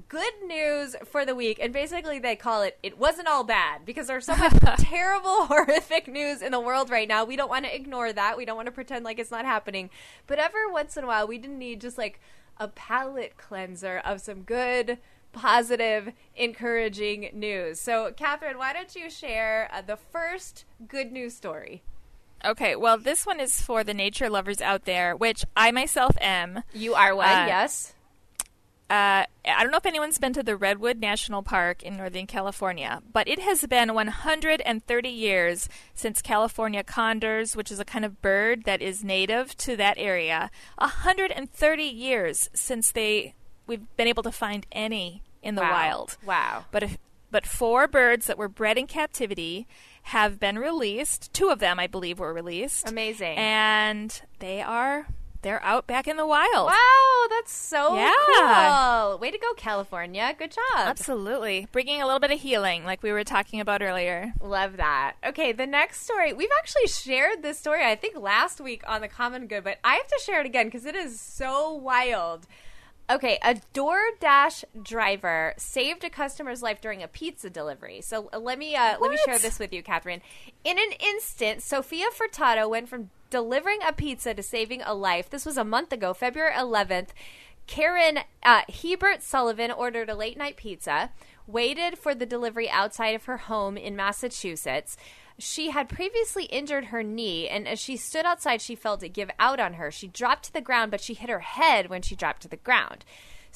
good news for the week. And basically they call it it wasn't all bad because there's so much terrible horrific news in the world right now. We don't want to ignore that. We don't want to pretend like it's not happening. But every once in a while we didn't need just like a palate cleanser of some good positive encouraging news. So catherine why don't you share uh, the first good news story?
Okay, well this one is for the nature lovers out there, which I myself am.
you are one
Uh,
yes.
Uh, I don't know if anyone's been to the Redwood National Park in Northern California, but it has been 130 years since California condors, which is a kind of bird that is native to that area, 130 years since they we've been able to find any in the
Wow.
wild.
wow
But if, but four birds that were bred in captivity have been released. Two of them, I believe, were released.
Amazing.
And they are they're out back in the wild.
Wow, that's so
Yeah.
cool. Way to go, California. Good job.
Absolutely. Bringing a little bit of healing, like we were talking about earlier.
Love that. Okay, the next story. We've actually shared this story, I think, last week on The Common Good, but I have to share it again because it is so wild. Okay, a DoorDash driver saved a customer's life during a pizza delivery. So uh, let me uh, let me share this with you, Catherine. In an instant, Sophia Furtado went from delivering a pizza to saving a life. This was a month ago, February 11th. Karen uh, Hebert Sullivan ordered a late night pizza, waited for the delivery outside of her home in Massachusetts. She had previously injured her knee, and as she stood outside, she felt it give out on her. She dropped to the ground, but she hit her head when she dropped to the ground.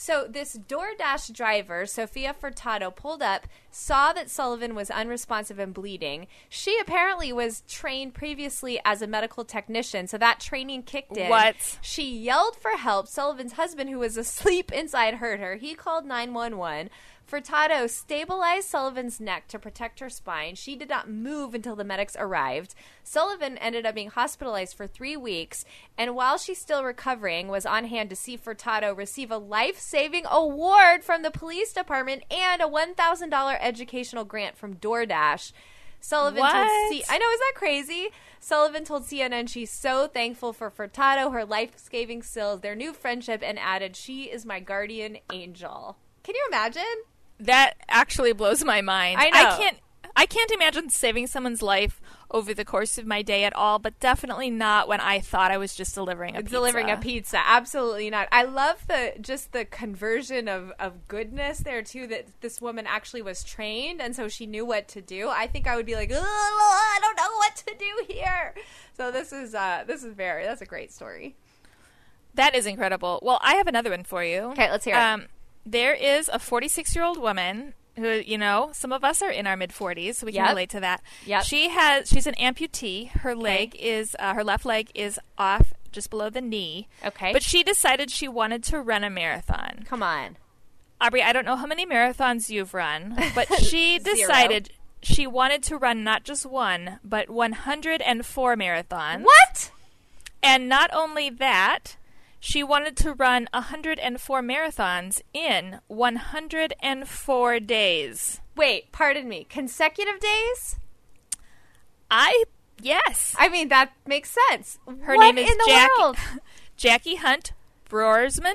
So this DoorDash driver, Sophia Furtado, pulled up, saw that Sullivan was unresponsive and bleeding. She apparently was trained previously as a medical technician, so that training kicked in.
What?
She yelled for help. Sullivan's husband, who was asleep inside, heard her. He called 911. Furtado stabilized Sullivan's neck to protect her spine. She did not move until the medics arrived. Sullivan ended up being hospitalized for three weeks, and while she's still recovering, was on hand to see Furtado receive a life-saving award from the police department and a $1,000 educational grant from DoorDash. Sullivan told
What?
C- I know, is that crazy? Sullivan told CNN she's so thankful for Furtado, her life-saving skills, their new friendship, and added, "She is my guardian angel." Can you imagine?
That actually blows my mind.
I know.
can't I can't imagine saving someone's life over the course of my day at all, but definitely not when I thought I was just delivering a pizza.
delivering a pizza absolutely not i love the just the conversion of of goodness there too that this woman actually was trained and so she knew what to do i think i would be like i don't know what to do here so this is uh this is very that's a great story
That is incredible. Well, I have another one for you.
Okay, let's hear it.
Um, there is a 46 year old woman who you know, some of us are in our mid 40s, so we can
Yep.
relate to that.
Yep.
She has she's an amputee. Her leg is uh, her left leg is off just below the knee.
Okay.
But she decided she wanted to run a marathon.
Come on.
Aubrey, I don't know how many marathons you've run, but she decided she wanted to run not just one, but 104 marathons.
What?
And not only that, she wanted to run 104 marathons in 104 days.
Wait, pardon me. Consecutive days?
I yes.
I mean, that makes sense.
Her
what
name is
in the
Jackie,
world?
Jackie Hunt Broersman.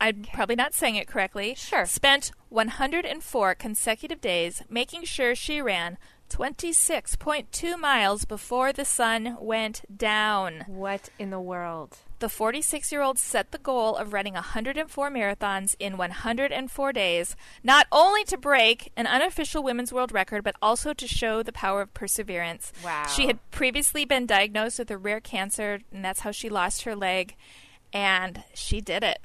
I'm probably not saying it correctly.
Sure.
Spent 104 consecutive days making sure she ran 26.2 miles before the sun went down.
What in the world?
The 46 year old set the goal of running 104 marathons in 104 days, not only to break an unofficial women's world record, but also to show the power of perseverance.
Wow.
She had previously been diagnosed with a rare cancer, and that's how she lost her leg, and she did it.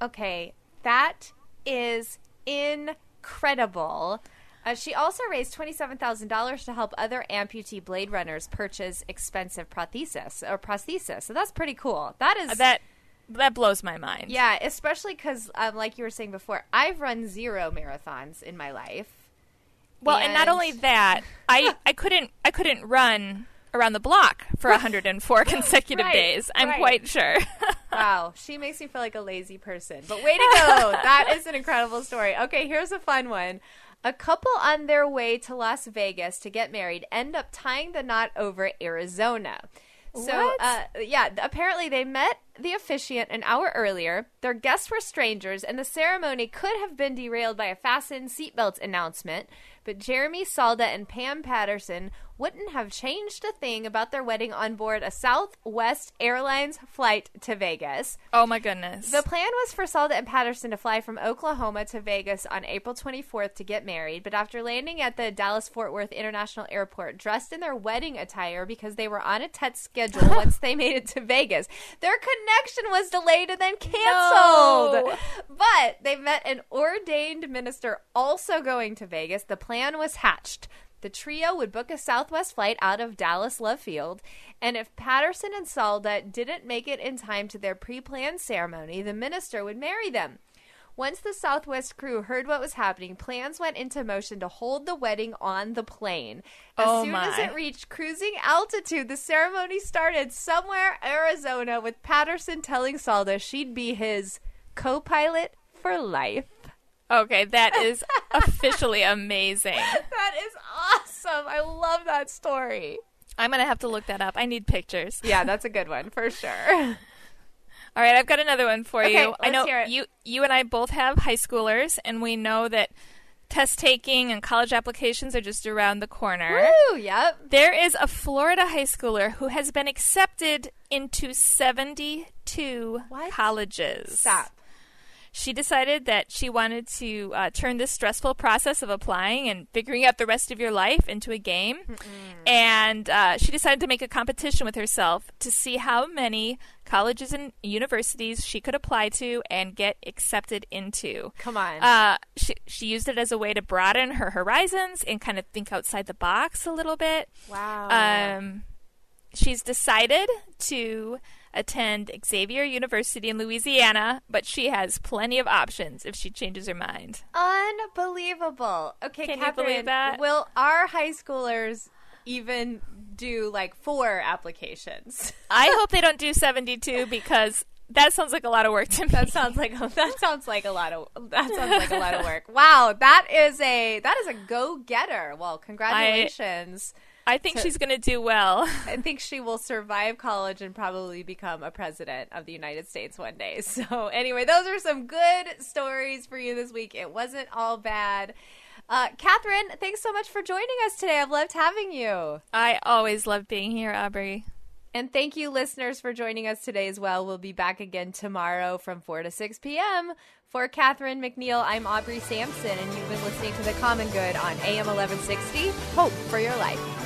Okay, that is incredible. Uh, she also raised $27,000 to help other amputee blade runners purchase expensive prosthesis or prosthesis. So that's pretty cool. That is
That that blows my mind.
Yeah, especially cuz um, like you were saying before, I've run 0 marathons in my life.
Well, and, not only that, I I couldn't I couldn't run around the block for 104 consecutive
Right,
days. I'm
right.
quite sure.
Wow, she makes me feel like a lazy person. But way to go. that is an incredible story. Okay, here's a fun one. A couple on their way to Las Vegas to get married end up tying the knot over Arizona. So, uh, yeah, apparently they met the officiant an hour earlier. Their guests were strangers, and the ceremony could have been derailed by a fasten seatbelt announcement. But Jeremy Salda and Pam Patterson wouldn't have changed a thing about their wedding on board a Southwest Airlines flight to Vegas.
oh my goodness.
The plan was for Salda and Patterson to fly from Oklahoma to Vegas on April 24th to get married, but after landing at the Dallas Fort Worth International Airport dressed in their wedding attire because they were on a tight schedule once they made it to Vegas, their connection was delayed and then canceled.
No.
But they met an ordained minister also going to Vegas. The plan was hatched. The trio would book a Southwest flight out of Dallas Love Field, and if Patterson and Salda didn't make it in time to their pre planned ceremony, the minister would marry them. Once the Southwest crew heard what was happening, plans went into motion to hold the wedding on the plane. As
Oh,
soon as it reached cruising altitude, the ceremony started somewhere Arizona with Patterson telling Salda she'd be his co pilot for life.
Okay, that is officially amazing.
That is awesome. I love that story.
I'm gonna have to look that up. I need pictures.
Yeah, that's a good one for sure.
All right, I've got another one for
Okay,
you. I know you you and I both have high schoolers, and we know that test taking and college applications are just around the corner.
Woo, yep.
There is a Florida high schooler who has been accepted into 72
What?
colleges.
Stop.
She decided that she wanted to uh, turn this stressful process of applying and figuring out the rest of your life into a game. And uh, she decided to make a competition with herself to see how many colleges and universities she could apply to and get accepted into.
Come on.
Uh, she, she used it as a way to broaden her horizons and kind of think outside the box a little bit.
wow.
Um, she's decided to attend Xavier University in Louisiana, but she has plenty of options if she changes her mind.
Unbelievable. Okay,
Can you believe that?
will our high schoolers even do like four applications?
I hope they don't do 72 because that sounds like a lot of work to me.
That sounds like that sounds like a lot of that sounds like a lot of work. Wow, that is a that is a go getter. Well, congratulations.
I think she's going to do well.
I think she will survive college and probably become a president of the United States one day. So, anyway, those are some good stories for you this week. It wasn't all bad. Uh, Catherine, thanks so much for joining us today. I've loved having you.
I always love being here, Aubrey.
And thank you, listeners, for joining us today as well. We'll be back again tomorrow from 4 to 6 p.m. For Catherine McNiel, I'm Aubrey Sampson, and you've been listening to The Common Good on AM 1160. Hope for your life.